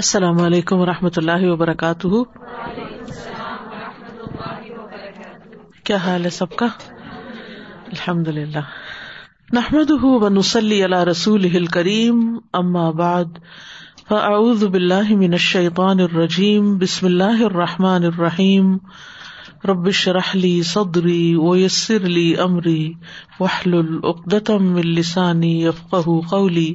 السلام علیکم و رحمۃ اللہ وبرکاتہ کیا حال ہے سب کا الحمد للہ نحمد رسول کریم بعد فاعوذ فعز من نشان الرجیم بسم اللہ الرحمٰن الرحیم ربش رحلی سودری و یسر علی عمری وحل العدت قولی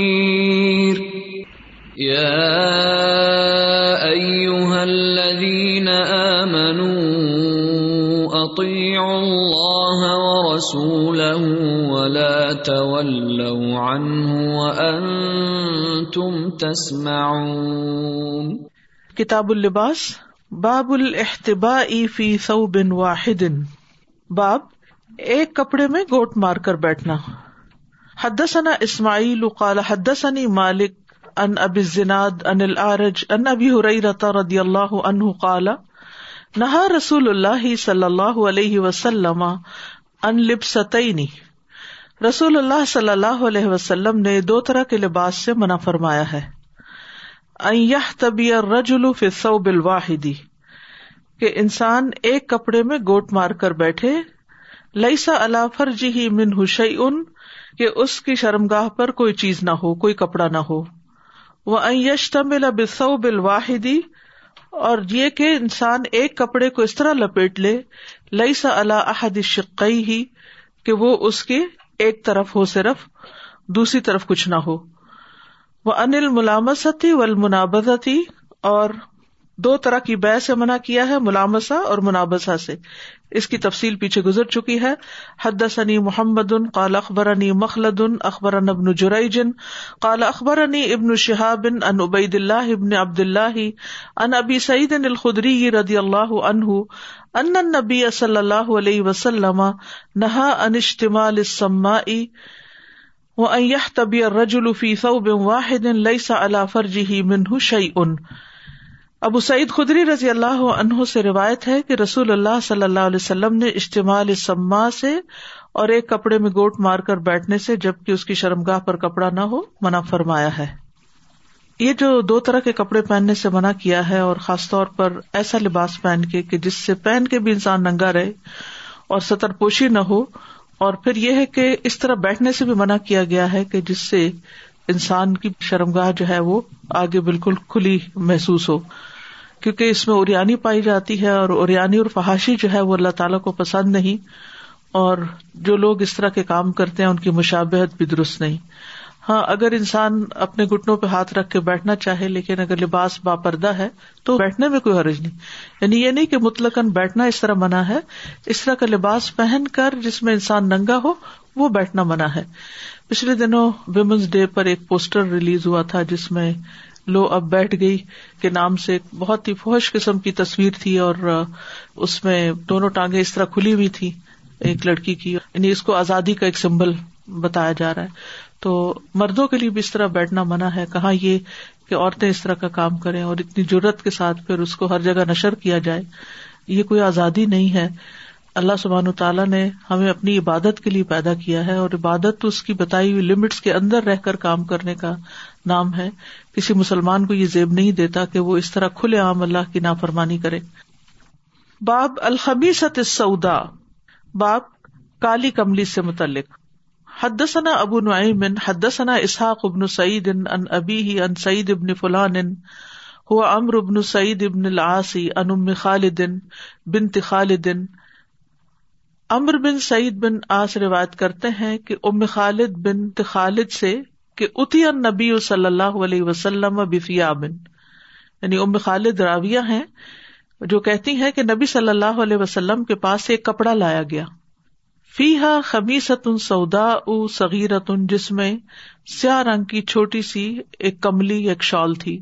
يا أيها الذين آمنوا أطيعوا الله ورسوله ولا تولوا عنه وأنتم تسمعون کتاب اللباس باب الاحتباء احتبا ثوب واحد باب ایک کپڑے میں گوٹ مار کر بیٹھنا حدثنا اسماعیل قال حدثني مالک ان اب زناد ان العرج ان ابی اللہ قال نہا رسول اللہ صلی اللہ علیہ وسلم ان رسول اللہ صلی اللہ علیہ وسلم نے دو طرح کے لباس سے منع فرمایا ہے رجول فلوح دی کہ انسان ایک کپڑے میں گوٹ مار کر بیٹھے لئیسا اللہ فرجی ہی من ان کہ اس کی شرمگاہ پر کوئی چیز نہ ہو کوئی کپڑا نہ ہو وہ تمل اور یہ کہ انسان ایک کپڑے کو اس طرح لپیٹ لے لئی سا اللہ احد شقی ہی کہ وہ اس کے ایک طرف ہو صرف دوسری طرف کچھ نہ ہو وہ انل ملامستی تھی و المنابز اور دو طرح کی بے سے منع کیا ہے، ملامسا اور منابسا سے اس کی تفصیل پیچھے گزر چکی ہے حد سنی محمد ان قال اخبر عنی مخلد ان اخبر ابن جرائجن قال اخبر عنی ابن شہاب شہابن ان ابید اللہ ابن عبد اللہ ان ابی سعید ان الخدری ردی اللہ عنہ ان نبی صلی اللہ علیہ وسلم نہا ان اشتما السلم طبی رجولفی صوب واحد لئیس علّی منہ شعی ان ابو سعید خدری رضی اللہ عنہ سے روایت ہے کہ رسول اللہ صلی اللہ علیہ وسلم نے اجتماع سما سے اور ایک کپڑے میں گوٹ مار کر بیٹھنے سے جبکہ اس کی شرمگاہ پر کپڑا نہ ہو منع فرمایا ہے یہ جو دو طرح کے کپڑے پہننے سے منع کیا ہے اور خاص طور پر ایسا لباس پہن کے کہ جس سے پہن کے بھی انسان ننگا رہے اور سطر پوشی نہ ہو اور پھر یہ ہے کہ اس طرح بیٹھنے سے بھی منع کیا گیا ہے کہ جس سے انسان کی شرمگاہ جو ہے وہ آگے بالکل کھلی محسوس ہو کیونکہ اس میں اوریانی پائی جاتی ہے اور اریانی اور فحاشی جو ہے وہ اللہ تعالیٰ کو پسند نہیں اور جو لوگ اس طرح کے کام کرتے ہیں ان کی مشابہت بھی درست نہیں ہاں اگر انسان اپنے گٹنوں پہ ہاتھ رکھ کے بیٹھنا چاہے لیکن اگر لباس با پردہ ہے تو بیٹھنے میں کوئی حرج نہیں یعنی یہ نہیں کہ مطلقاً بیٹھنا اس طرح منع ہے اس طرح کا لباس پہن کر جس میں انسان ننگا ہو وہ بیٹھنا منع ہے پچھلے دنوں ویمنس ڈے پر ایک پوسٹر ریلیز ہوا تھا جس میں لو اب بیٹھ گئی کے نام سے بہت ہی فوش قسم کی تصویر تھی اور اس میں دونوں ٹانگیں اس طرح کھلی ہوئی تھی ایک لڑکی کی یعنی اس کو آزادی کا ایک سمبل بتایا جا رہا ہے تو مردوں کے لیے بھی اس طرح بیٹھنا منع ہے کہاں یہ کہ عورتیں اس طرح کا کام کریں اور اتنی ضرورت کے ساتھ پھر اس کو ہر جگہ نشر کیا جائے یہ کوئی آزادی نہیں ہے اللہ سبحان تعالیٰ نے ہمیں اپنی عبادت کے لیے پیدا کیا ہے اور عبادت تو اس کی بتائی ہوئی لمٹس کے اندر رہ کر کام کرنے کا نام ہے کسی مسلمان کو یہ زیب نہیں دیتا کہ وہ اس طرح کھلے عام اللہ کی نافرمانی کرے باب ست سعودا باب کالی کملی سے متعلق حد ثنا ابو حد ثنا اسحاق ابن سعید ان ابی ہی ان سعید ابن فلان امر ابن سعید ابن العاصی ان ام بن بنت خالد امر بن سعید بن آس روایت کرتے ہیں کہ ام خالد بن خالد سے کہ اتی النبی صلی اللہ علیہ وسلم بفیا بن یعنی ام خالد راویہ ہیں جو کہتی ہیں کہ نبی صلی اللہ علیہ وسلم کے پاس ایک کپڑا لایا گیا فی ہا خمیست ان سودا او صغیرت جس میں سیاہ رنگ کی چھوٹی سی ایک کملی ایک شال تھی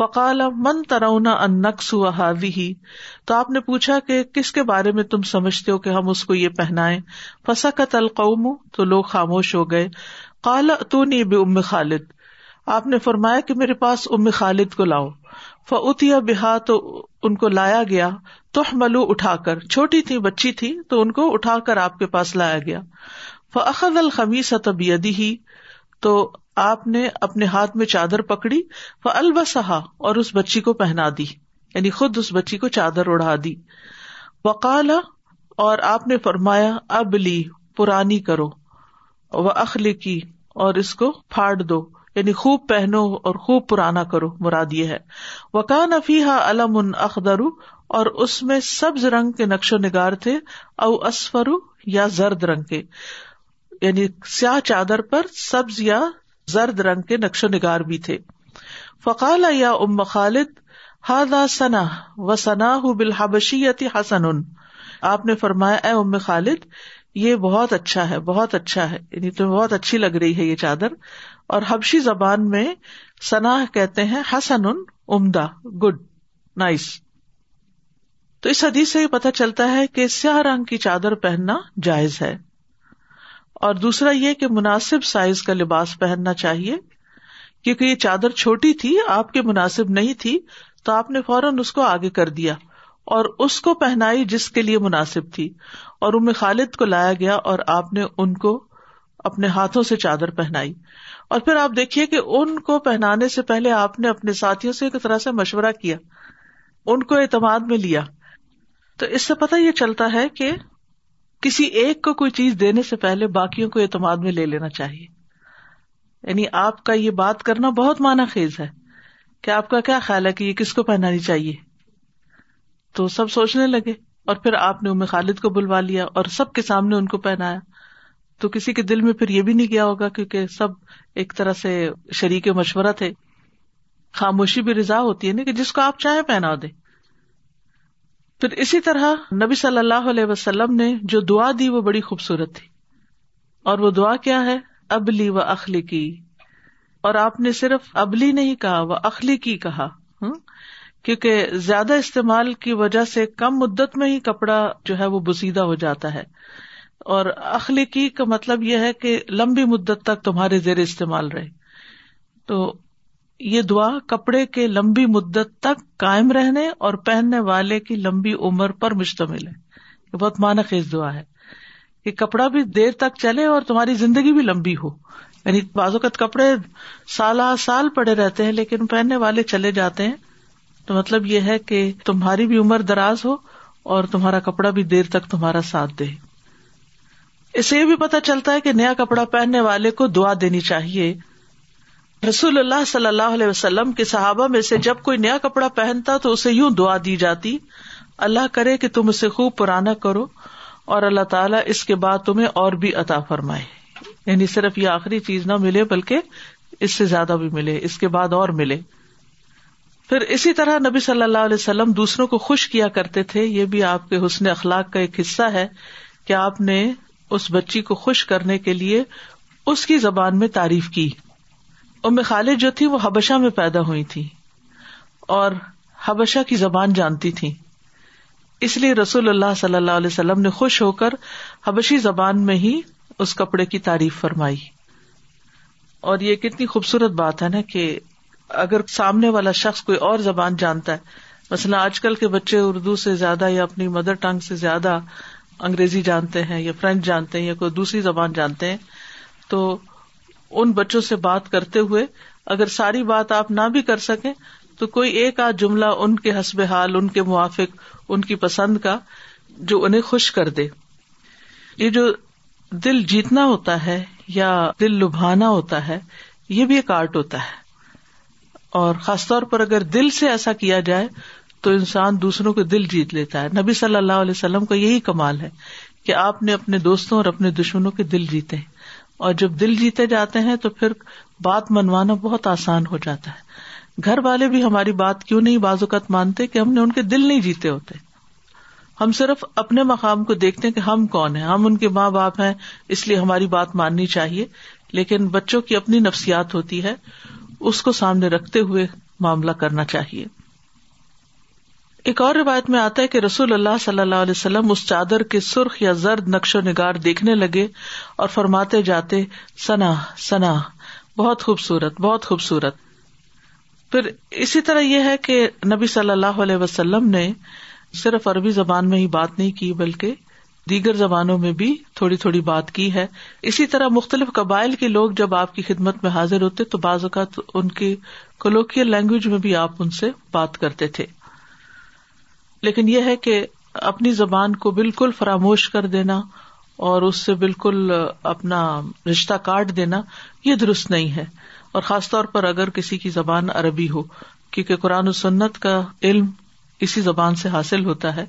فقال من ترونا ان نقص و حاضی ہی تو آپ نے پوچھا کہ کس کے بارے میں تم سمجھتے ہو کہ ہم اس کو یہ پہنائے کا تلقوم تو لوگ خاموش ہو گئے کالا تو نہیں بے ام خالد آپ نے فرمایا کہ میرے پاس ام خالد کو لاؤ فتیا بہا تو ان کو لایا گیا تو ملو اٹھا کر چھوٹی تھی بچی تھی تو ان کو اٹھا کر آپ کے پاس لایا گیا فخد الخمی طبی ہی تو آپ نے اپنے ہاتھ میں چادر پکڑی وہ البسا اور اس بچی کو پہنا دی یعنی خود اس بچی کو چادر اڑا دی وقال اور آپ نے فرمایا اب لی پرانی کرو وہ اخلی کی اور اس کو پھاڑ دو یعنی خوب پہنو اور خوب پرانا کرو مراد یہ ہے وکان افیحا علم ہا علم اخدرو اور اس میں سبز رنگ کے نقش و نگار تھے او اسفرو یا زرد رنگ کے یعنی سیاہ چادر پر سبز یا زرد رنگ کے نقش و نگار بھی تھے فقال یا ام خالد ہا ثنا و ثنا بالحبشیت حسن ان آپ نے فرمایا اے ام خالد یہ بہت اچھا ہے بہت اچھا ہے یعنی تمہیں بہت اچھی لگ رہی ہے یہ چادر اور حبشی زبان میں ثنا کہتے ہیں حسن ان گڈ نائس تو اس حدیث سے یہ پتہ چلتا ہے کہ سیاہ رنگ کی چادر پہننا جائز ہے اور دوسرا یہ کہ مناسب سائز کا لباس پہننا چاہیے کیونکہ یہ چادر چھوٹی تھی آپ کے مناسب نہیں تھی تو آپ نے فوراً اس کو آگے کر دیا اور اس کو پہنائی جس کے لیے مناسب تھی اور ام خالد کو لایا گیا اور آپ نے ان کو اپنے ہاتھوں سے چادر پہنائی اور پھر آپ دیکھیے کہ ان کو پہنانے سے پہلے آپ نے اپنے ساتھیوں سے ایک طرح سے مشورہ کیا ان کو اعتماد میں لیا تو اس سے پتہ یہ چلتا ہے کہ کسی ایک کو کوئی چیز دینے سے پہلے باقیوں کو اعتماد میں لے لینا چاہیے یعنی آپ کا یہ بات کرنا بہت مانا خیز ہے کہ آپ کا کیا خیال ہے کہ یہ کس کو پہنانی چاہیے تو سب سوچنے لگے اور پھر آپ نے خالد کو بلوا لیا اور سب کے سامنے ان کو پہنایا تو کسی کے دل میں پھر یہ بھی نہیں گیا ہوگا کیونکہ سب ایک طرح سے شریک مشورہ تھے خاموشی بھی رضا ہوتی ہے نا کہ جس کو آپ چاہے پہنا دیں پھر اسی طرح نبی صلی اللہ علیہ وسلم نے جو دعا دی وہ بڑی خوبصورت تھی اور وہ دعا کیا ہے ابلی و اخلی کی اور آپ نے صرف ابلی نہیں کہا وہ اخلی کی کہا کیونکہ زیادہ استعمال کی وجہ سے کم مدت میں ہی کپڑا جو ہے وہ بسیدہ ہو جاتا ہے اور اخلیقی کا مطلب یہ ہے کہ لمبی مدت تک تمہارے زیر استعمال رہے تو یہ دعا کپڑے کے لمبی مدت تک کائم رہنے اور پہننے والے کی لمبی عمر پر مشتمل ہے یہ بہت مان خیز دعا ہے کہ کپڑا بھی دیر تک چلے اور تمہاری زندگی بھی لمبی ہو یعنی کا کپڑے سال سال پڑے رہتے ہیں لیکن پہننے والے چلے جاتے ہیں تو مطلب یہ ہے کہ تمہاری بھی عمر دراز ہو اور تمہارا کپڑا بھی دیر تک تمہارا ساتھ دے اس سے یہ بھی پتا چلتا ہے کہ نیا کپڑا پہننے والے کو دعا دینی چاہیے رسول اللہ صلی اللہ علیہ وسلم کے صحابہ میں سے جب کوئی نیا کپڑا پہنتا تو اسے یوں دعا دی جاتی اللہ کرے کہ تم اسے خوب پرانا کرو اور اللہ تعالیٰ اس کے بعد تمہیں اور بھی عطا فرمائے یعنی صرف یہ آخری چیز نہ ملے بلکہ اس سے زیادہ بھی ملے اس کے بعد اور ملے پھر اسی طرح نبی صلی اللہ علیہ وسلم دوسروں کو خوش کیا کرتے تھے یہ بھی آپ کے حسن اخلاق کا ایک حصہ ہے کہ آپ نے اس بچی کو خوش کرنے کے لیے اس کی زبان میں تعریف کی ام خالد جو تھی وہ حبشہ میں پیدا ہوئی تھی اور حبشہ کی زبان جانتی تھی اس لیے رسول اللہ صلی اللہ علیہ وسلم نے خوش ہو کر حبشی زبان میں ہی اس کپڑے کی تعریف فرمائی اور یہ کتنی خوبصورت بات ہے نا کہ اگر سامنے والا شخص کوئی اور زبان جانتا ہے مثلا آج کل کے بچے اردو سے زیادہ یا اپنی مدر ٹنگ سے زیادہ انگریزی جانتے ہیں یا فرینچ جانتے ہیں یا کوئی دوسری زبان جانتے ہیں تو ان بچوں سے بات کرتے ہوئے اگر ساری بات آپ نہ بھی کر سکیں تو کوئی ایک آدھ جملہ ان کے حسب حال ان کے موافق ان کی پسند کا جو انہیں خوش کر دے یہ جو دل جیتنا ہوتا ہے یا دل لبھانا ہوتا ہے یہ بھی ایک آرٹ ہوتا ہے اور خاص طور پر اگر دل سے ایسا کیا جائے تو انسان دوسروں کو دل جیت لیتا ہے نبی صلی اللہ علیہ وسلم کا یہی کمال ہے کہ آپ نے اپنے دوستوں اور اپنے دشمنوں کے دل جیتے ہیں اور جب دل جیتے جاتے ہیں تو پھر بات منوانا بہت آسان ہو جاتا ہے گھر والے بھی ہماری بات کیوں نہیں بازوقت مانتے کہ ہم نے ان کے دل نہیں جیتے ہوتے ہم صرف اپنے مقام کو دیکھتے ہیں کہ ہم کون ہیں ہم ان کے ماں باپ ہیں اس لیے ہماری بات ماننی چاہیے لیکن بچوں کی اپنی نفسیات ہوتی ہے اس کو سامنے رکھتے ہوئے معاملہ کرنا چاہیے ایک اور روایت میں آتا ہے کہ رسول اللہ صلی اللہ علیہ وسلم اس چادر کے سرخ یا زرد نقش و نگار دیکھنے لگے اور فرماتے جاتے سنا سنا بہت خوبصورت بہت خوبصورت پھر اسی طرح یہ ہے کہ نبی صلی اللہ علیہ وسلم نے صرف عربی زبان میں ہی بات نہیں کی بلکہ دیگر زبانوں میں بھی تھوڑی تھوڑی بات کی ہے اسی طرح مختلف قبائل کے لوگ جب آپ کی خدمت میں حاضر ہوتے تو بعض اوقات ان کی کولوکیل لینگویج میں بھی آپ ان سے بات کرتے تھے لیکن یہ ہے کہ اپنی زبان کو بالکل فراموش کر دینا اور اس سے بالکل اپنا رشتہ کاٹ دینا یہ درست نہیں ہے اور خاص طور پر اگر کسی کی زبان عربی ہو کیونکہ قرآن و سنت کا علم اسی زبان سے حاصل ہوتا ہے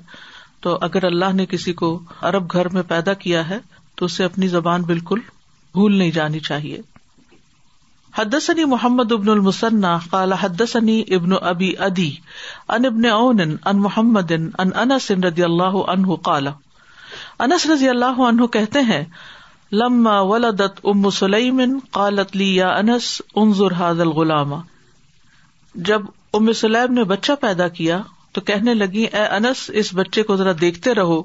تو اگر اللہ نے کسی کو عرب گھر میں پیدا کیا ہے تو اسے اپنی زبان بالکل بھول نہیں جانی چاہیے حدسنی محمد ابن المسنا کالا حدثنی ابن ابی ادی ان ابن کالا کہتے ہیں لما ولدت ام سلیم قالت لی انس انظر هذا الغلام جب ام سلیم نے بچہ پیدا کیا تو کہنے لگی اے انس اس بچے کو ذرا دیکھتے رہو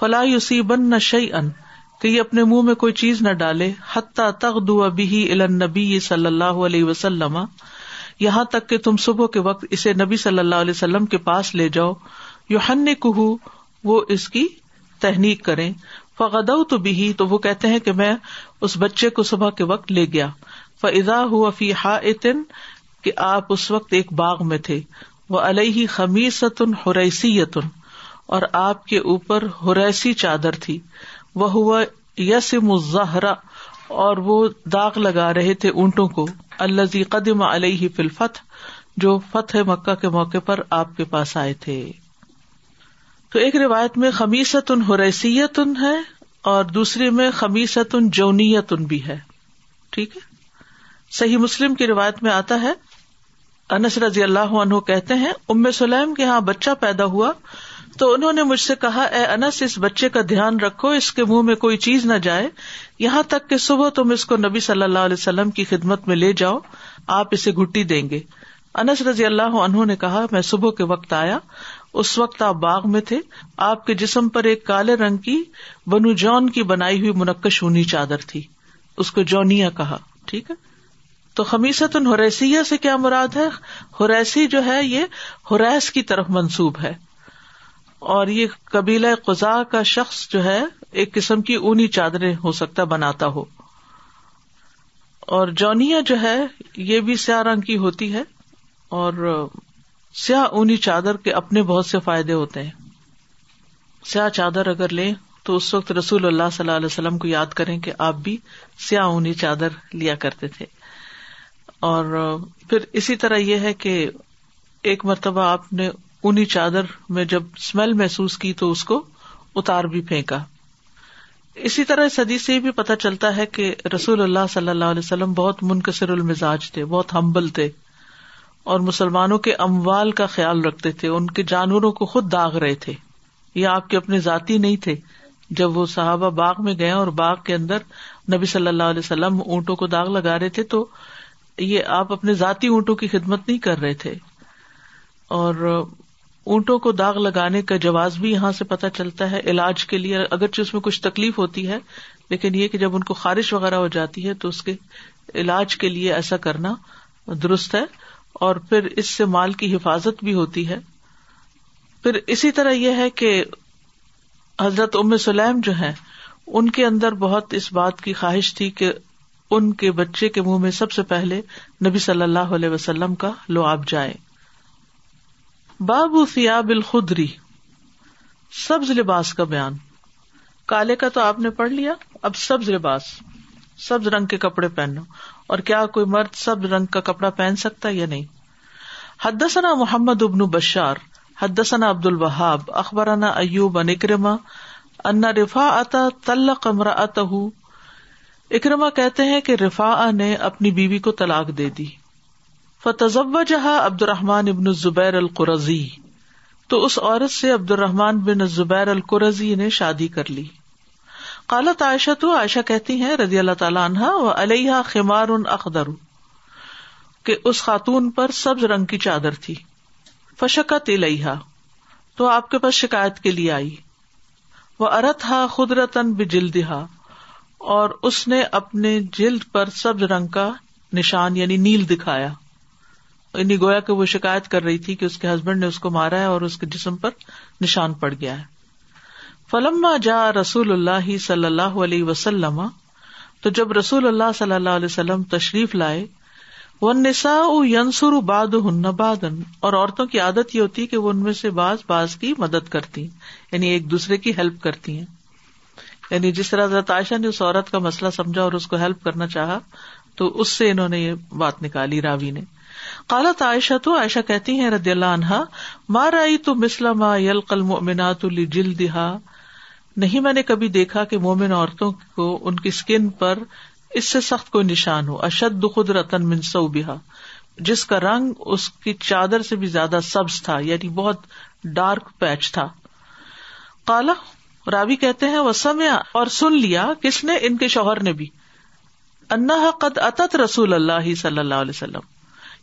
فلا یصیبن شیئا ان کہ یہ اپنے منہ میں کوئی چیز نہ ڈالے حتیٰ تخ بھی ابی نبی صلی اللہ علیہ وسلم یہاں تک کہ تم صبح کے وقت اسے نبی صلی اللہ علیہ وسلم کے پاس لے جاؤ یو ہن کہ تحنیک کرے فقد تو بھی تو وہ کہتے ہیں کہ میں اس بچے کو صبح کے وقت لے گیا فضا ہوا فی ہا اتن کہ آپ اس وقت ایک باغ میں تھے وہ علیہ خمیت حریسی یتن اور آپ کے اوپر ہریسی چادر تھی وہ ہوا یس مظہرہ اور وہ داغ لگا رہے تھے اونٹوں کو الز قدم علیہ فلفت جو فتح مکہ کے موقع پر آپ کے پاس آئے تھے تو ایک روایت میں خمیست ان ان ہے اور دوسری میں خمیست ان جونیت ان بھی ہے ٹھیک ہے صحیح مسلم کی روایت میں آتا ہے انس رضی اللہ عنہ کہتے ہیں ام سلیم کے ہاں بچہ پیدا ہوا تو انہوں نے مجھ سے کہا اے انس اس بچے کا دھیان رکھو اس کے منہ میں کوئی چیز نہ جائے یہاں تک کہ صبح تم اس کو نبی صلی اللہ علیہ وسلم کی خدمت میں لے جاؤ آپ اسے گٹی دیں گے انس رضی اللہ عنہ نے کہا میں صبح کے وقت آیا اس وقت آپ باغ میں تھے آپ کے جسم پر ایک کالے رنگ کی بنو جون کی بنائی ہوئی منقش اونی چادر تھی اس کو جونیا کہا ٹھیک ہے تو خمیست ان ہوریسیا سے کیا مراد ہے حریسی جو ہے یہ ہوریس کی طرف منسوب ہے اور یہ قبیلہ قزا کا شخص جو ہے ایک قسم کی اونی چادریں ہو سکتا بناتا ہو اور جونیا جو ہے یہ بھی سیاہ رنگ کی ہوتی ہے اور سیاہ اونی چادر کے اپنے بہت سے فائدے ہوتے ہیں سیاہ چادر اگر لیں تو اس وقت رسول اللہ صلی اللہ علیہ وسلم کو یاد کریں کہ آپ بھی سیاہ اونی چادر لیا کرتے تھے اور پھر اسی طرح یہ ہے کہ ایک مرتبہ آپ نے انہیں چادر میں جب اسمیل محسوس کی تو اس کو اتار بھی پھینکا اسی طرح سدی سے بھی پتہ چلتا ہے کہ رسول اللہ صلی اللہ علیہ وسلم بہت منقصر المزاج تھے بہت ہمبل تھے اور مسلمانوں کے اموال کا خیال رکھتے تھے ان کے جانوروں کو خود داغ رہے تھے یہ آپ کے اپنے ذاتی نہیں تھے جب وہ صحابہ باغ میں گئے اور باغ کے اندر نبی صلی اللہ علیہ وسلم اونٹوں کو داغ لگا رہے تھے تو یہ آپ اپنے ذاتی اونٹوں کی خدمت نہیں کر رہے تھے اور اونٹوں کو داغ لگانے کا جواز بھی یہاں سے پتہ چلتا ہے علاج کے لیے اگرچہ اس میں کچھ تکلیف ہوتی ہے لیکن یہ کہ جب ان کو خارش وغیرہ ہو جاتی ہے تو اس کے علاج کے لیے ایسا کرنا درست ہے اور پھر اس سے مال کی حفاظت بھی ہوتی ہے پھر اسی طرح یہ ہے کہ حضرت ام سلیم جو ہیں ان کے اندر بہت اس بات کی خواہش تھی کہ ان کے بچے کے منہ میں سب سے پہلے نبی صلی اللہ علیہ وسلم کا لو جائے جائیں باب فیاب الخدری سبز لباس کا بیان کالے کا تو آپ نے پڑھ لیا اب سبز لباس سبز رنگ کے کپڑے پہنو اور کیا کوئی مرد سبز رنگ کا کپڑا پہن سکتا یا نہیں حدثنا محمد ابن بشار حدثنا عبد الوہاب اخبارانہ ایوب ان اکرما انا رفا اتا تل قمر اتہ اکرما کہتے ہیں کہ رفا نے اپنی بیوی کو طلاق دے دی جہا عبد الرحمان ابن زبیر القرضی تو اس عورت سے عبد الرحمان بن زبیر القرضی نے شادی کر لی قالت عائشہ تو عائشہ کہتی ہیں رضی اللہ تعالیٰ عنہ و علیہ خیمار اخدر اس خاتون پر سبز رنگ کی چادر تھی فشقت علیہ تو آپ کے پاس شکایت کے لیے آئی وہ ارت ہا خدرتن بلدہ اور اس نے اپنے جلد پر سبز رنگ کا نشان یعنی نیل دکھایا یعنی گویا کہ وہ شکایت کر رہی تھی کہ اس کے ہسبینڈ نے اس کو مارا ہے اور اس کے جسم پر نشان پڑ گیا ہے فلما جا رسول اللہ صلی اللہ علیہ وسلم تو جب رسول اللہ صلی اللہ علیہ وسلم تشریف لائے وہ نسا ینسر باد ہن بادن اور عورتوں کی عادت یہ ہوتی کہ وہ ان میں سے بعض باز کی مدد کرتی یعنی ایک دوسرے کی ہیلپ کرتی ہیں یعنی جس طرح تاشہ نے اس عورت کا مسئلہ سمجھا اور اس کو ہیلپ کرنا چاہا تو اس سے انہوں نے یہ بات نکالی راوی نے کالا عائشہ تو عائشہ کہتی ہیں رضی اللہ عنہا ما رائی تو مسلم یل المؤمنات منا نہیں میں نے کبھی دیکھا کہ مومن عورتوں کو ان کی اسکن پر اس سے سخت کوئی نشان ہو اشد دخ رتن بہا جس کا رنگ اس کی چادر سے بھی زیادہ سبز تھا یعنی بہت ڈارک پیچ تھا کالا رابی کہتے ہیں وہ سمیا اور سن لیا کس نے ان کے شوہر نے بھی انا قد اتت رسول اللہ صلی اللہ علیہ وسلم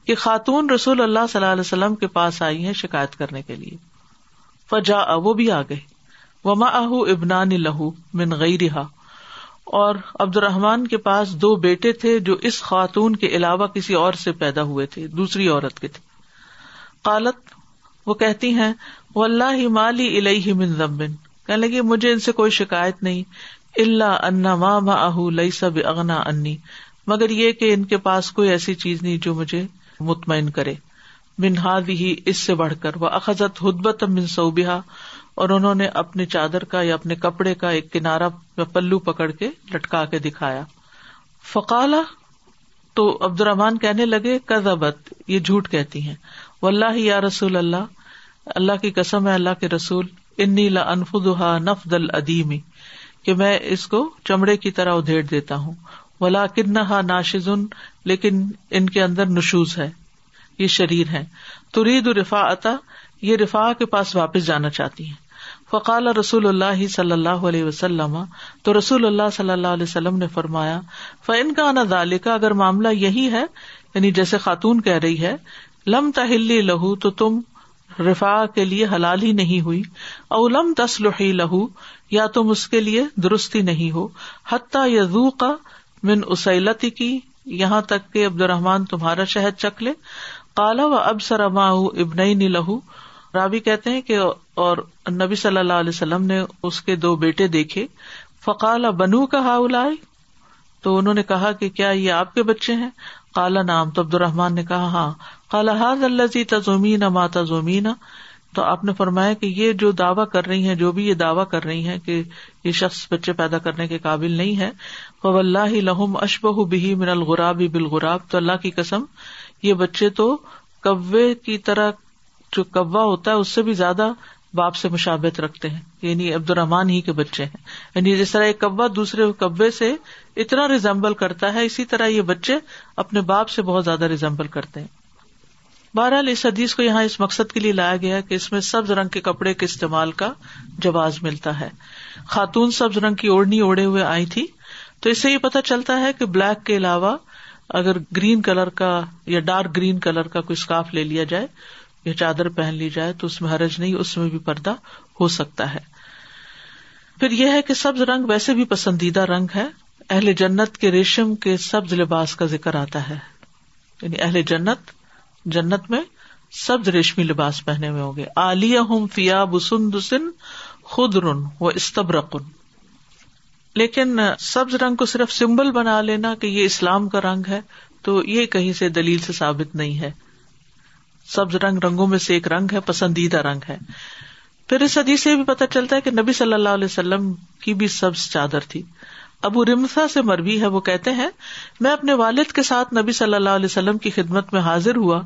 کہ خاتون رسول اللہ صلی اللہ علیہ وسلم کے پاس آئی ہے شکایت کرنے کے لیے فجا وہ بھی آ گئے وما اہ ابنان لہو من گئی رہا اور الرحمان کے پاس دو بیٹے تھے جو اس خاتون کے علاوہ کسی اور سے پیدا ہوئے تھے دوسری عورت کے تھے قالت وہ کہتی ہیں وہ اللہ ہی مالی ضمن کہنے لگی مجھے ان سے کوئی شکایت نہیں اللہ انا ما ماہ اہ لئی سب اغنا انی مگر یہ کہ ان کے پاس کوئی ایسی چیز نہیں جو مجھے مطمئن کرے منہاد ہی اس سے بڑھ کر وہ اخذت ہدبت منصوبہ اور انہوں نے اپنے چادر کا یا اپنے کپڑے کا ایک کنارا پلو پکڑ کے لٹکا کے دکھایا فقالا تو عبد الرحمان کہنے لگے کرزبت یہ جھوٹ کہتی ہیں واللہ ہی یا رسول اللہ اللہ کی کسم ہے اللہ کے رسول انی لا نف ددیمی کہ میں اس کو چمڑے کی طرح ادھیڑ دیتا ہوں ولا کن ہ ناشن لیکن ان کے اندر نشوز ہے یہ شریر ہے ترید رفا عطا یہ رفا کے پاس واپس جانا چاہتی ہیں فقال رسول اللہ صلی اللہ علیہ وسلم تو رسول اللہ صلی اللہ علیہ وسلم نے فرمایا فن کا کا اگر معاملہ یہی ہے یعنی جیسے خاتون کہہ رہی ہے لم تہلی لہو تو تم رفا کے لیے حلال ہی نہیں ہوئی او لم تسلحی لہو یا تم اس کے لیے درستی نہیں ہو حتیٰ یزو کا من اسلتی کی یہاں تک کہ عبد الرحمان تمہارا شہد چکھ لے کالا و اب سرما ابن لہو رابی کہتے ہیں کہ اور نبی صلی اللہ علیہ وسلم نے اس کے دو بیٹے دیکھے فقال بنو کا ہاؤ تو انہوں نے کہا کہ کیا یہ آپ کے بچے ہیں کالا نام تو عبد الرحمان نے کہا ہاں کالا اللہ تزومین ماتا زومینا تو آپ نے فرمایا کہ یہ جو دعوی کر رہی ہیں جو بھی یہ دعوی کر رہی ہیں کہ یہ شخص بچے پیدا کرنے کے قابل نہیں ہے فو اللہ لہم اشبہ بہی من الغراب بالغراب غراب تو اللہ کی قسم یہ بچے تو کوے کی طرح جو کوا ہوتا ہے اس سے بھی زیادہ باپ سے مشابت رکھتے ہیں یعنی عبد الرحمان ہی کے بچے ہیں یعنی جس طرح ایک کوا دوسرے کبے سے اتنا ریزمبل کرتا ہے اسی طرح یہ بچے اپنے باپ سے بہت زیادہ ریزمبل کرتے ہیں بہرحال اس حدیث کو یہاں اس مقصد کے لیے لایا گیا کہ اس میں سبز رنگ کے کپڑے کے استعمال کا جواز ملتا ہے خاتون سبز رنگ کی اوڑھنی اوڑھے ہوئے آئی تھی تو اس سے یہ پتا چلتا ہے کہ بلیک کے علاوہ اگر گرین کلر کا یا ڈارک گرین کلر کا کوئی اسکارف لے لیا جائے یا چادر پہن لی جائے تو اس میں حرج نہیں اس میں بھی پردہ ہو سکتا ہے پھر یہ ہے کہ سبز رنگ ویسے بھی پسندیدہ رنگ ہے اہل جنت کے ریشم کے سبز لباس کا ذکر آتا ہے یعنی اہل جنت جنت میں سبز ریشمی لباس پہنے ہوئے ہوں میں فیا بسن دسن خد ر استب استبرقن لیکن سبز رنگ کو صرف سمبل بنا لینا کہ یہ اسلام کا رنگ ہے تو یہ کہیں سے دلیل سے ثابت نہیں ہے سبز رنگ رنگوں میں سے ایک رنگ ہے پسندیدہ رنگ ہے پھر اس حدیث سے بھی پتہ چلتا ہے کہ نبی صلی اللہ علیہ وسلم کی بھی سبز چادر تھی ابو رمسا سے مروی ہے وہ کہتے ہیں میں اپنے والد کے ساتھ نبی صلی اللہ علیہ وسلم کی خدمت میں حاضر ہوا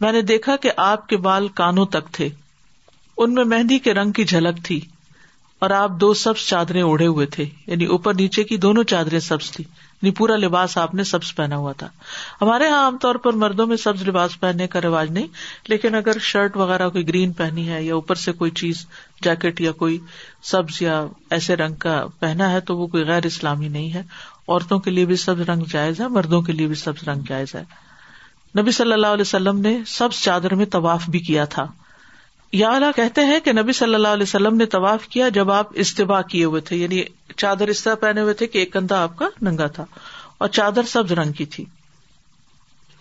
میں نے دیکھا کہ آپ کے بال کانوں تک تھے ان میں مہندی کے رنگ کی جھلک تھی اور آپ دو سبز چادریں اوڑھے ہوئے تھے یعنی اوپر نیچے کی دونوں چادریں سبز تھی یعنی پورا لباس آپ نے سبز پہنا ہوا تھا ہمارے یہاں عام طور پر مردوں میں سبز لباس پہننے کا رواج نہیں لیکن اگر شرٹ وغیرہ کوئی گرین پہنی ہے یا اوپر سے کوئی چیز جیکٹ یا کوئی سبز یا ایسے رنگ کا پہنا ہے تو وہ کوئی غیر اسلامی نہیں ہے عورتوں کے لیے بھی سبز رنگ جائز ہے مردوں کے لیے بھی سبز رنگ جائز ہے نبی صلی اللہ علیہ وسلم نے سبز چادر میں طواف بھی کیا تھا یا کہتے ہیں کہ نبی صلی اللہ علیہ وسلم نے طواف کیا جب آپ استباع کیے ہوئے تھے یعنی چادر اس طرح پہنے ہوئے تھے کہ ایک کندھا آپ کا ننگا تھا اور چادر سبز رنگ کی تھی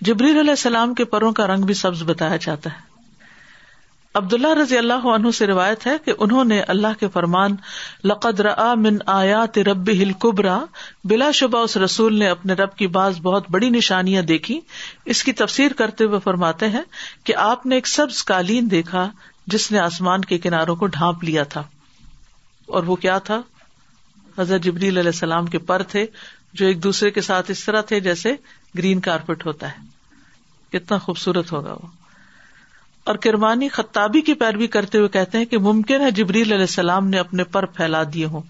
جبریل علیہ السلام کے پروں کا رنگ بھی سبز بتایا جاتا ہے عبداللہ رضی اللہ عنہ سے روایت ہے کہ انہوں نے اللہ کے فرمان لقد را آیات آیا تربی قبرا بلا شبہ اس رسول نے اپنے رب کی بعض بہت بڑی نشانیاں دیکھی اس کی تفسیر کرتے ہوئے فرماتے ہیں کہ آپ نے ایک سبز قالین دیکھا جس نے آسمان کے کناروں کو ڈھانپ لیا تھا اور وہ کیا تھا حضرت جبری علیہ السلام کے پر تھے جو ایک دوسرے کے ساتھ اس طرح تھے جیسے گرین کارپیٹ ہوتا ہے کتنا خوبصورت ہوگا وہ اور کرمانی خطابی کی پیروی کرتے ہوئے کہتے ہیں کہ ممکن ہے جبریل علیہ السلام نے اپنے پر پھیلا دیے ہوں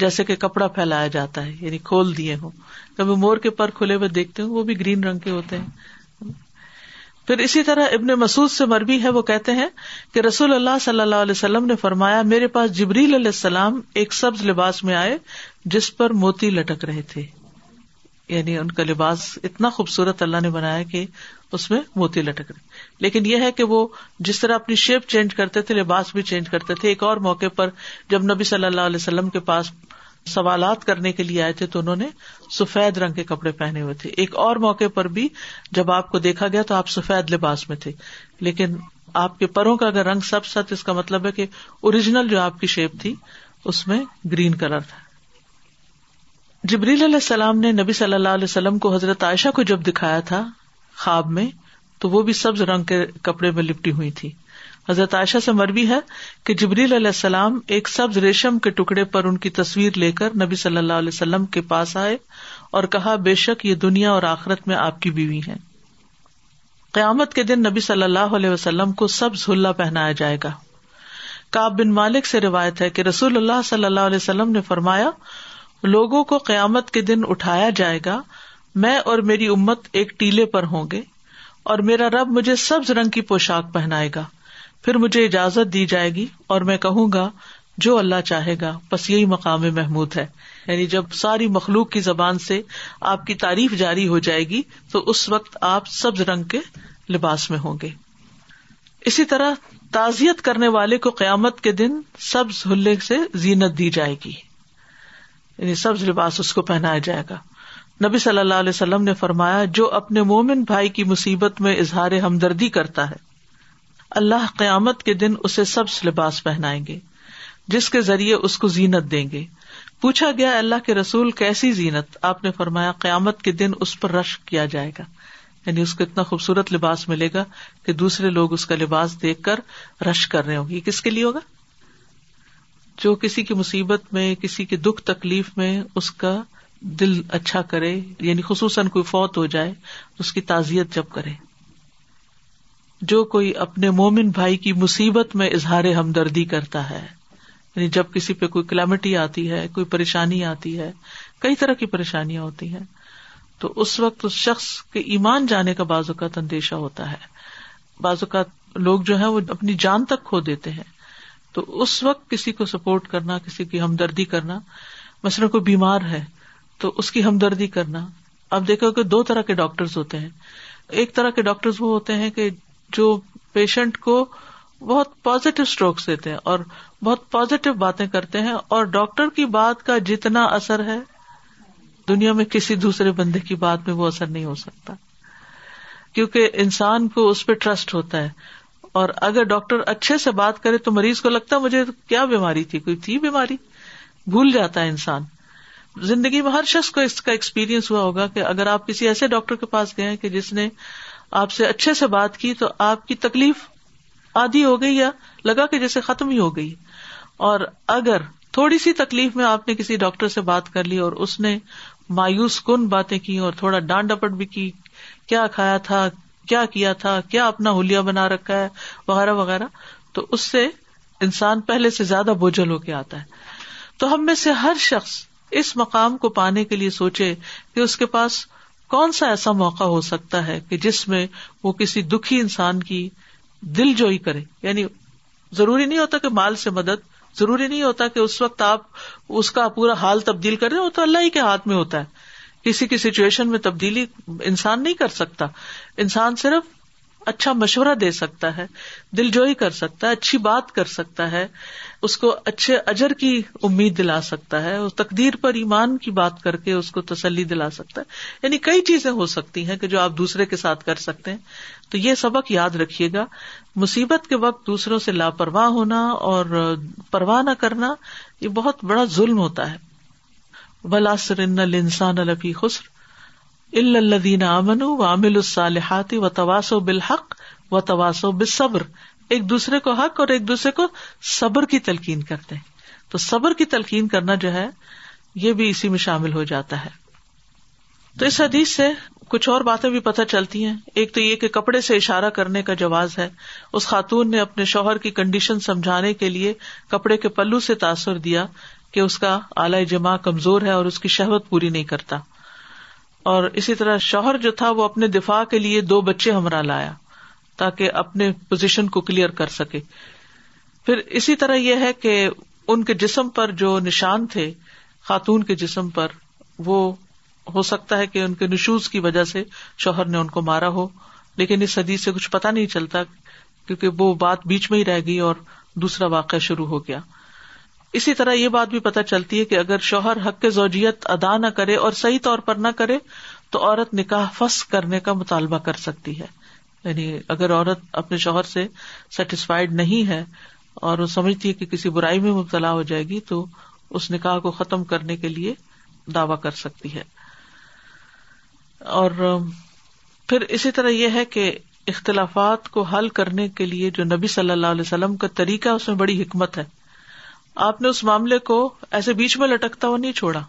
جیسے کہ کپڑا پھیلایا جاتا ہے یعنی کھول دیے ہوں کبھی مور کے پر کھلے ہوئے دیکھتے ہوں وہ بھی گرین رنگ کے ہوتے ہیں پھر اسی طرح ابن مسعود سے مربی ہے وہ کہتے ہیں کہ رسول اللہ صلی اللہ علیہ وسلم نے فرمایا میرے پاس جبریل علیہ السلام ایک سبز لباس میں آئے جس پر موتی لٹک رہے تھے یعنی ان کا لباس اتنا خوبصورت اللہ نے بنایا کہ اس میں موتی لٹک رہے لیکن یہ ہے کہ وہ جس طرح اپنی شیپ چینج کرتے تھے لباس بھی چینج کرتے تھے ایک اور موقع پر جب نبی صلی اللہ علیہ وسلم کے پاس سوالات کرنے کے لیے آئے تھے تو انہوں نے سفید رنگ کے کپڑے پہنے ہوئے تھے ایک اور موقع پر بھی جب آپ کو دیکھا گیا تو آپ سفید لباس میں تھے لیکن آپ کے پروں کا اگر رنگ سب ست اس کا مطلب ہے کہ اوریجنل جو آپ کی شیپ تھی اس میں گرین کلر تھا جبریل علیہ السلام نے نبی صلی اللہ علیہ وسلم کو حضرت عائشہ کو جب دکھایا تھا خواب میں تو وہ بھی سبز رنگ کے کپڑے میں لپٹی ہوئی تھی حضرت عائشہ سے مربی ہے کہ جبریل علیہ السلام ایک سبز ریشم کے ٹکڑے پر ان کی تصویر لے کر نبی صلی اللہ علیہ وسلم کے پاس آئے اور کہا بے شک یہ دنیا اور آخرت میں آپ کی بیوی ہے قیامت کے دن نبی صلی اللہ علیہ وسلم کو سبز ہلا پہنایا جائے گا کاب بن مالک سے روایت ہے کہ رسول اللہ صلی اللہ علیہ وسلم نے فرمایا لوگوں کو قیامت کے دن اٹھایا جائے گا میں اور میری امت ایک ٹیلے پر ہوں گے اور میرا رب مجھے سبز رنگ کی پوشاک پہنائے گا پھر مجھے اجازت دی جائے گی اور میں کہوں گا جو اللہ چاہے گا بس یہی مقام محمود ہے یعنی جب ساری مخلوق کی زبان سے آپ کی تعریف جاری ہو جائے گی تو اس وقت آپ سبز رنگ کے لباس میں ہوں گے اسی طرح تعزیت کرنے والے کو قیامت کے دن سبز ہلے سے زینت دی جائے گی یعنی سبز لباس اس کو پہنایا جائے گا نبی صلی اللہ علیہ وسلم نے فرمایا جو اپنے مومن بھائی کی مصیبت میں اظہار ہمدردی کرتا ہے اللہ قیامت کے دن اسے سبز لباس پہنائیں گے جس کے ذریعے اس کو زینت دیں گے پوچھا گیا اللہ کے رسول کیسی زینت آپ نے فرمایا قیامت کے دن اس پر رش کیا جائے گا یعنی اس کو اتنا خوبصورت لباس ملے گا کہ دوسرے لوگ اس کا لباس دیکھ کر رش کر رہے ہوں گے کس کے لیے ہوگا جو کسی کی مصیبت میں کسی کے دکھ تکلیف میں اس کا دل اچھا کرے یعنی خصوصاً کوئی فوت ہو جائے اس کی تعزیت جب کرے جو کوئی اپنے مومن بھائی کی مصیبت میں اظہار ہمدردی کرتا ہے یعنی جب کسی پہ کوئی کلیمٹی آتی ہے کوئی پریشانی آتی ہے کئی طرح کی پریشانیاں ہوتی ہیں تو اس وقت اس شخص کے ایمان جانے کا بعض اوقات اندیشہ ہوتا ہے بعض اوقات لوگ جو ہے وہ اپنی جان تک کھو دیتے ہیں تو اس وقت کسی کو سپورٹ کرنا کسی کی ہمدردی کرنا مثلاً کوئی بیمار ہے تو اس کی ہمدردی کرنا اب دیکھو کہ دو طرح کے ڈاکٹرز ہوتے ہیں ایک طرح کے ڈاکٹرز وہ ہوتے ہیں کہ جو پیشنٹ کو بہت پازیٹیو اسٹروکس دیتے ہیں اور بہت پازیٹیو باتیں کرتے ہیں اور ڈاکٹر کی بات کا جتنا اثر ہے دنیا میں کسی دوسرے بندے کی بات میں وہ اثر نہیں ہو سکتا کیونکہ انسان کو اس پہ ٹرسٹ ہوتا ہے اور اگر ڈاکٹر اچھے سے بات کرے تو مریض کو لگتا ہے مجھے کیا بیماری تھی کوئی تھی بیماری بھول جاتا ہے انسان زندگی میں ہر شخص کو اس کا ایکسپیرینس ہوا ہوگا کہ اگر آپ کسی ایسے ڈاکٹر کے پاس گئے کہ جس نے آپ سے اچھے سے بات کی تو آپ کی تکلیف آدھی ہو گئی یا لگا کہ جیسے ختم ہی ہو گئی اور اگر تھوڑی سی تکلیف میں آپ نے کسی ڈاکٹر سے بات کر لی اور اس نے مایوس کن باتیں کی اور تھوڑا ڈانڈ بھی کی کیا کھایا تھا کیا کیا تھا کیا اپنا ہولیا بنا رکھا ہے وغیرہ وغیرہ تو اس سے انسان پہلے سے زیادہ بوجھل ہو کے آتا ہے تو ہم میں سے ہر شخص اس مقام کو پانے کے لیے سوچے کہ اس کے پاس کون سا ایسا موقع ہو سکتا ہے کہ جس میں وہ کسی دکھی انسان کی دل جوئی کرے یعنی ضروری نہیں ہوتا کہ مال سے مدد ضروری نہیں ہوتا کہ اس وقت آپ اس کا پورا حال تبدیل کریں وہ تو اللہ ہی کے ہاتھ میں ہوتا ہے کسی کی سچویشن میں تبدیلی انسان نہیں کر سکتا انسان صرف اچھا مشورہ دے سکتا ہے دل جوئی کر سکتا ہے اچھی بات کر سکتا ہے اس کو اچھے اجر کی امید دلا سکتا ہے اس تقدیر پر ایمان کی بات کر کے اس کو تسلی دلا سکتا ہے یعنی کئی چیزیں ہو سکتی ہیں کہ جو آپ دوسرے کے ساتھ کر سکتے ہیں تو یہ سبق یاد رکھیے گا مصیبت کے وقت دوسروں سے لاپرواہ ہونا اور پرواہ نہ کرنا یہ بہت بڑا ظلم ہوتا ہے الفی خسر الدین امن و عامل الصالحات و تواس و بالحق و تواس و بصبر ایک دوسرے کو حق اور ایک دوسرے کو صبر کی تلقین کرتے ہیں تو صبر کی تلقین کرنا جو ہے یہ بھی اسی میں شامل ہو جاتا ہے تو اس حدیث سے کچھ اور باتیں بھی پتہ چلتی ہیں ایک تو یہ کہ کپڑے سے اشارہ کرنے کا جواز ہے اس خاتون نے اپنے شوہر کی کنڈیشن سمجھانے کے لیے کپڑے کے پلو سے تاثر دیا کہ اس کا اعلی جمع کمزور ہے اور اس کی شہوت پوری نہیں کرتا اور اسی طرح شوہر جو تھا وہ اپنے دفاع کے لیے دو بچے ہمراہ لایا تاکہ اپنے پوزیشن کو کلیئر کر سکے پھر اسی طرح یہ ہے کہ ان کے جسم پر جو نشان تھے خاتون کے جسم پر وہ ہو سکتا ہے کہ ان کے نشوز کی وجہ سے شوہر نے ان کو مارا ہو لیکن اس حدیث سے کچھ پتا نہیں چلتا کیونکہ وہ بات بیچ میں ہی رہ گئی اور دوسرا واقعہ شروع ہو گیا اسی طرح یہ بات بھی پتہ چلتی ہے کہ اگر شوہر حق کے زوجیت ادا نہ کرے اور صحیح طور پر نہ کرے تو عورت نکاح فس کرنے کا مطالبہ کر سکتی ہے یعنی اگر عورت اپنے شوہر سے سیٹسفائڈ نہیں ہے اور وہ سمجھتی ہے کہ کسی برائی میں مبتلا ہو جائے گی تو اس نکاح کو ختم کرنے کے لیے دعوی کر سکتی ہے اور پھر اسی طرح یہ ہے کہ اختلافات کو حل کرنے کے لیے جو نبی صلی اللہ علیہ وسلم کا طریقہ اس میں بڑی حکمت ہے آپ نے اس معاملے کو ایسے بیچ میں لٹکتا ہوا نہیں چھوڑا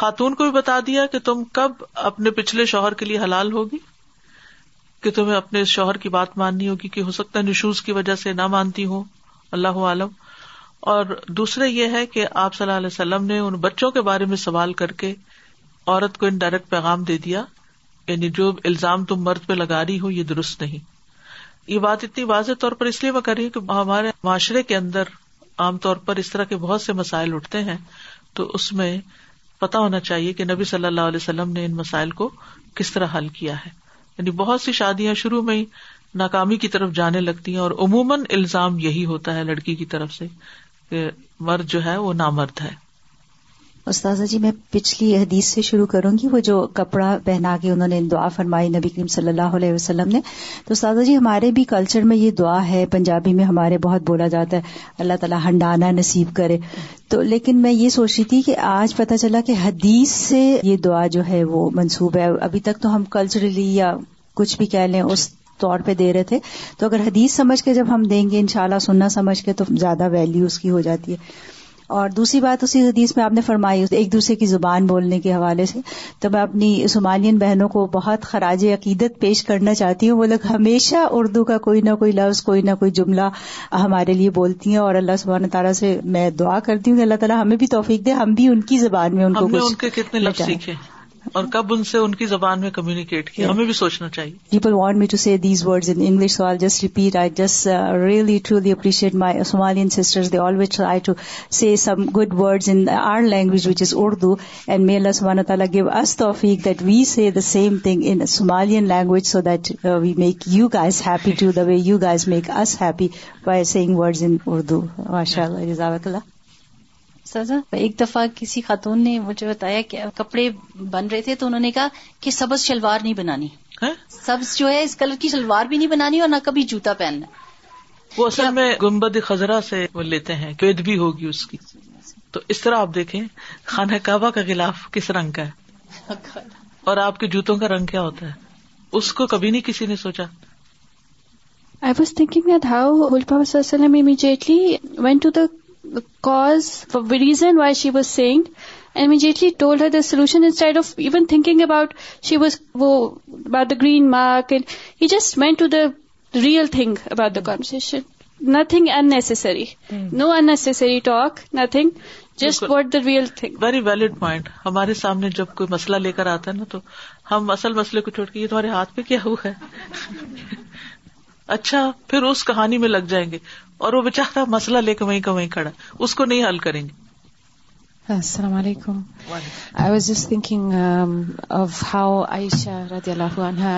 خاتون کو بھی بتا دیا کہ تم کب اپنے پچھلے شوہر کے لیے حلال ہوگی کہ تمہیں اپنے شوہر کی بات ماننی ہوگی کہ ہو سکتا ہے نشوز کی وجہ سے نہ مانتی ہوں اللہ عالم اور دوسرے یہ ہے کہ آپ صلی اللہ علیہ وسلم نے ان بچوں کے بارے میں سوال کر کے عورت کو انڈائریکٹ پیغام دے دیا یعنی جو الزام تم مرد پہ لگا رہی ہو یہ درست نہیں یہ بات اتنی واضح طور پر اس لیے میں کر رہی ہوں کہ ہمارے معاشرے کے اندر عام طور پر اس طرح کے بہت سے مسائل اٹھتے ہیں تو اس میں پتا ہونا چاہیے کہ نبی صلی اللہ علیہ وسلم نے ان مسائل کو کس طرح حل کیا ہے یعنی بہت سی شادیاں شروع میں ہی ناکامی کی طرف جانے لگتی ہیں اور عموماً الزام یہی ہوتا ہے لڑکی کی طرف سے کہ مرد جو ہے وہ نامرد ہے استاذہ جی میں پچھلی حدیث سے شروع کروں گی وہ جو کپڑا پہنا کے انہوں نے دعا فرمائی نبی کریم صلی اللہ علیہ وسلم نے تو استاذہ جی ہمارے بھی کلچر میں یہ دعا ہے پنجابی میں ہمارے بہت بولا جاتا ہے اللہ تعالیٰ ہنڈانا نصیب کرے تو لیکن میں یہ سوچ رہی تھی کہ آج پتہ چلا کہ حدیث سے یہ دعا جو ہے وہ منسوب ہے ابھی تک تو ہم کلچرلی یا کچھ بھی کہہ لیں اس طور پہ دے رہے تھے تو اگر حدیث سمجھ کے جب ہم دیں گے انشاءاللہ سننا سمجھ کے تو زیادہ ویلیو اس کی ہو جاتی ہے اور دوسری بات اسی حدیث میں آپ نے فرمائی ایک دوسرے کی زبان بولنے کے حوالے سے تو میں اپنی صومالین بہنوں کو بہت خراج عقیدت پیش کرنا چاہتی ہوں وہ لوگ ہمیشہ اردو کا کوئی نہ کوئی لفظ کوئی نہ کوئی جملہ ہمارے لیے بولتی ہیں اور اللہ سبحانہ تعالیٰ سے میں دعا کرتی ہوں کہ اللہ تعالیٰ ہمیں بھی توفیق دے ہم بھی ان کی زبان میں ان کو کچھ ان کے کتنے لفظ سیکھے اور کب ان سے ان کی زبان میں کمیونیکیٹ کیا ہمیں بھی سوچنا چاہیے people want me to see these English so I just repeat I just really truly appreciate my Somalian they always to see some good in our language is Urdu and اللہ تعالیٰ give us توفیق that we see the same thing in Somalian language so that we make you guys happy to the way you guys make us happy by seeing words in Urdu ماشاء اللہ جزاک اللہ ایک دفعہ کسی خاتون نے مجھے بتایا کہ کپڑے بن رہے تھے تو انہوں نے کہا کہ سبز شلوار نہیں بنانی ہاں؟ سبز جو ہے اس کلر کی شلوار بھی نہیں بنانی اور نہ کبھی جوتا پہننا وہ اصل میں گنبد خزرا سے وہ لیتے ہیں بھی ہوگی اس کی تو اس طرح آپ دیکھیں خانہ کعبہ کا خلاف کس رنگ کا ہے اور آپ کے جوتوں کا رنگ کیا ہوتا ہے اس کو کبھی نہیں کسی نے سوچا آئی واز تھنکنگ ہاؤ ہلپا وسلم immediately went to the cause reason why she seeing saying immediately told her the solution instead of even thinking about she was about the green mark and he just went to the real thing about the conversation nothing unnecessary no unnecessary talk nothing just what the real thing very valid point ہمارے سامنے جب کوئی مسئلہ لے کر آتا ہے نا تو ہم اصل مسئلے کو چھوڑ کے یہ تمہارے ہاتھ پہ کیا ہوا ہے اچھا پھر اس کہانی میں لگ جائیں گے اور وہ بےچارا مسئلہ لے کے وہیں کا وہیں کھڑا اس کو نہیں حل کریں گے السلام علیکم I was just thinking of how Aisha رضی اللہ عنہ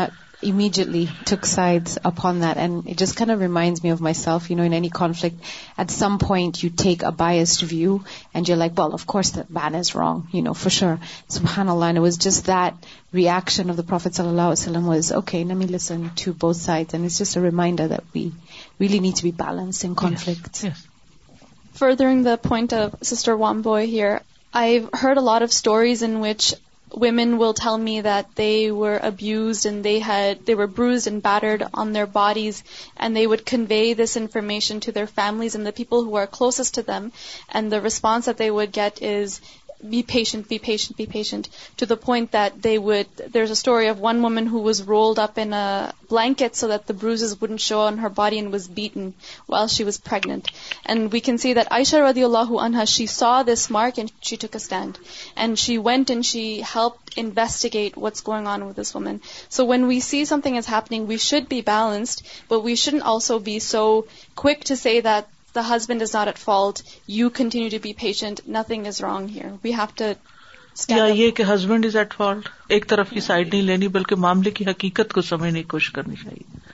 tally side upon then it just reminds of myself you know an any conflict some point you text view and you like just the ایشن صلی اللہ وسلم was okay women will tell me that they were abused and they were bruised and battered on their bodies, and they would convey this information to their families and the people who are closest to them. And the response that they would get is, be patient, to the point that there's a story of one woman who was rolled up in a blanket so that the bruises wouldn't show on her body and was beaten while she was pregnant. And we can see that Aisha radiallahu anha, she saw this mark and she took a stand. And she went and she helped investigate what's going on with this woman. So when we see something is happening, we should be balanced, but we shouldn't also be so quick to say that the husband is not at fault you continue to be patient nothing is wrong we have husband is at fault ایک طرف کی side نہیں لینی بلکہ معاملے کی حقیقت کو سمجھنے کی کوشش کرنی چاہیے